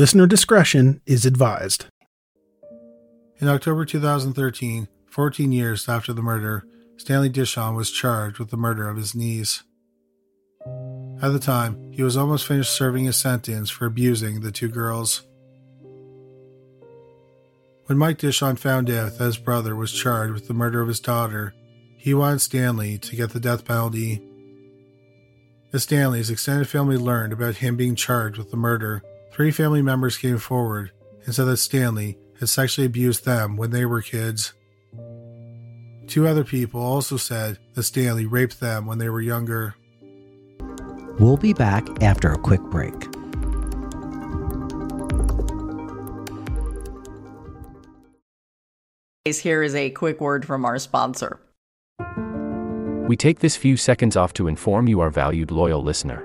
Listener discretion is advised. In October 2013, 14 years after the murder, Stanley Dishon was charged with the murder of his niece. At the time, he was almost finished serving his sentence for abusing the two girls. When Mike Dishon found out that his brother was charged with the murder of his daughter, he wanted Stanley to get the death penalty. As Stanley's extended family learned about him being charged with the murder, Three family members came forward and said that Stanley had sexually abused them when they were kids. Two other people also said that Stanley raped them when they were younger. We'll be back after a quick break. Here is a quick word from our sponsor. We take this few seconds off to inform you, our valued loyal listener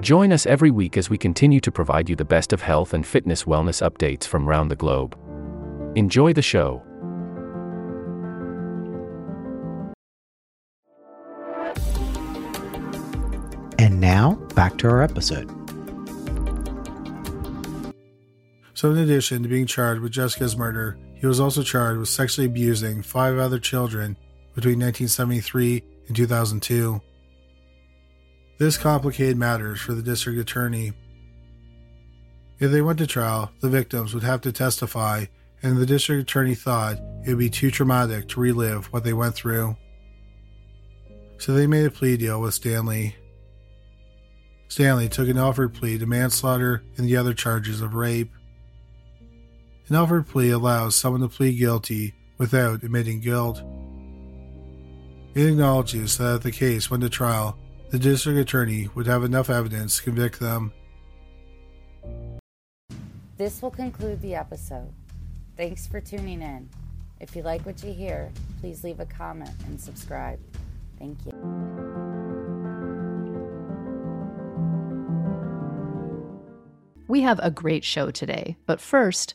Join us every week as we continue to provide you the best of health and fitness wellness updates from around the globe. Enjoy the show. And now, back to our episode. So, in addition to being charged with Jessica's murder, he was also charged with sexually abusing five other children between 1973 and 2002. This complicated matters for the district attorney. If they went to trial, the victims would have to testify, and the district attorney thought it would be too traumatic to relive what they went through. So they made a plea deal with Stanley. Stanley took an Alford plea to manslaughter and the other charges of rape. An Alford plea allows someone to plead guilty without admitting guilt. It acknowledges that if the case went to trial, the district attorney would have enough evidence to convict them. This will conclude the episode. Thanks for tuning in. If you like what you hear, please leave a comment and subscribe. Thank you. We have a great show today, but first,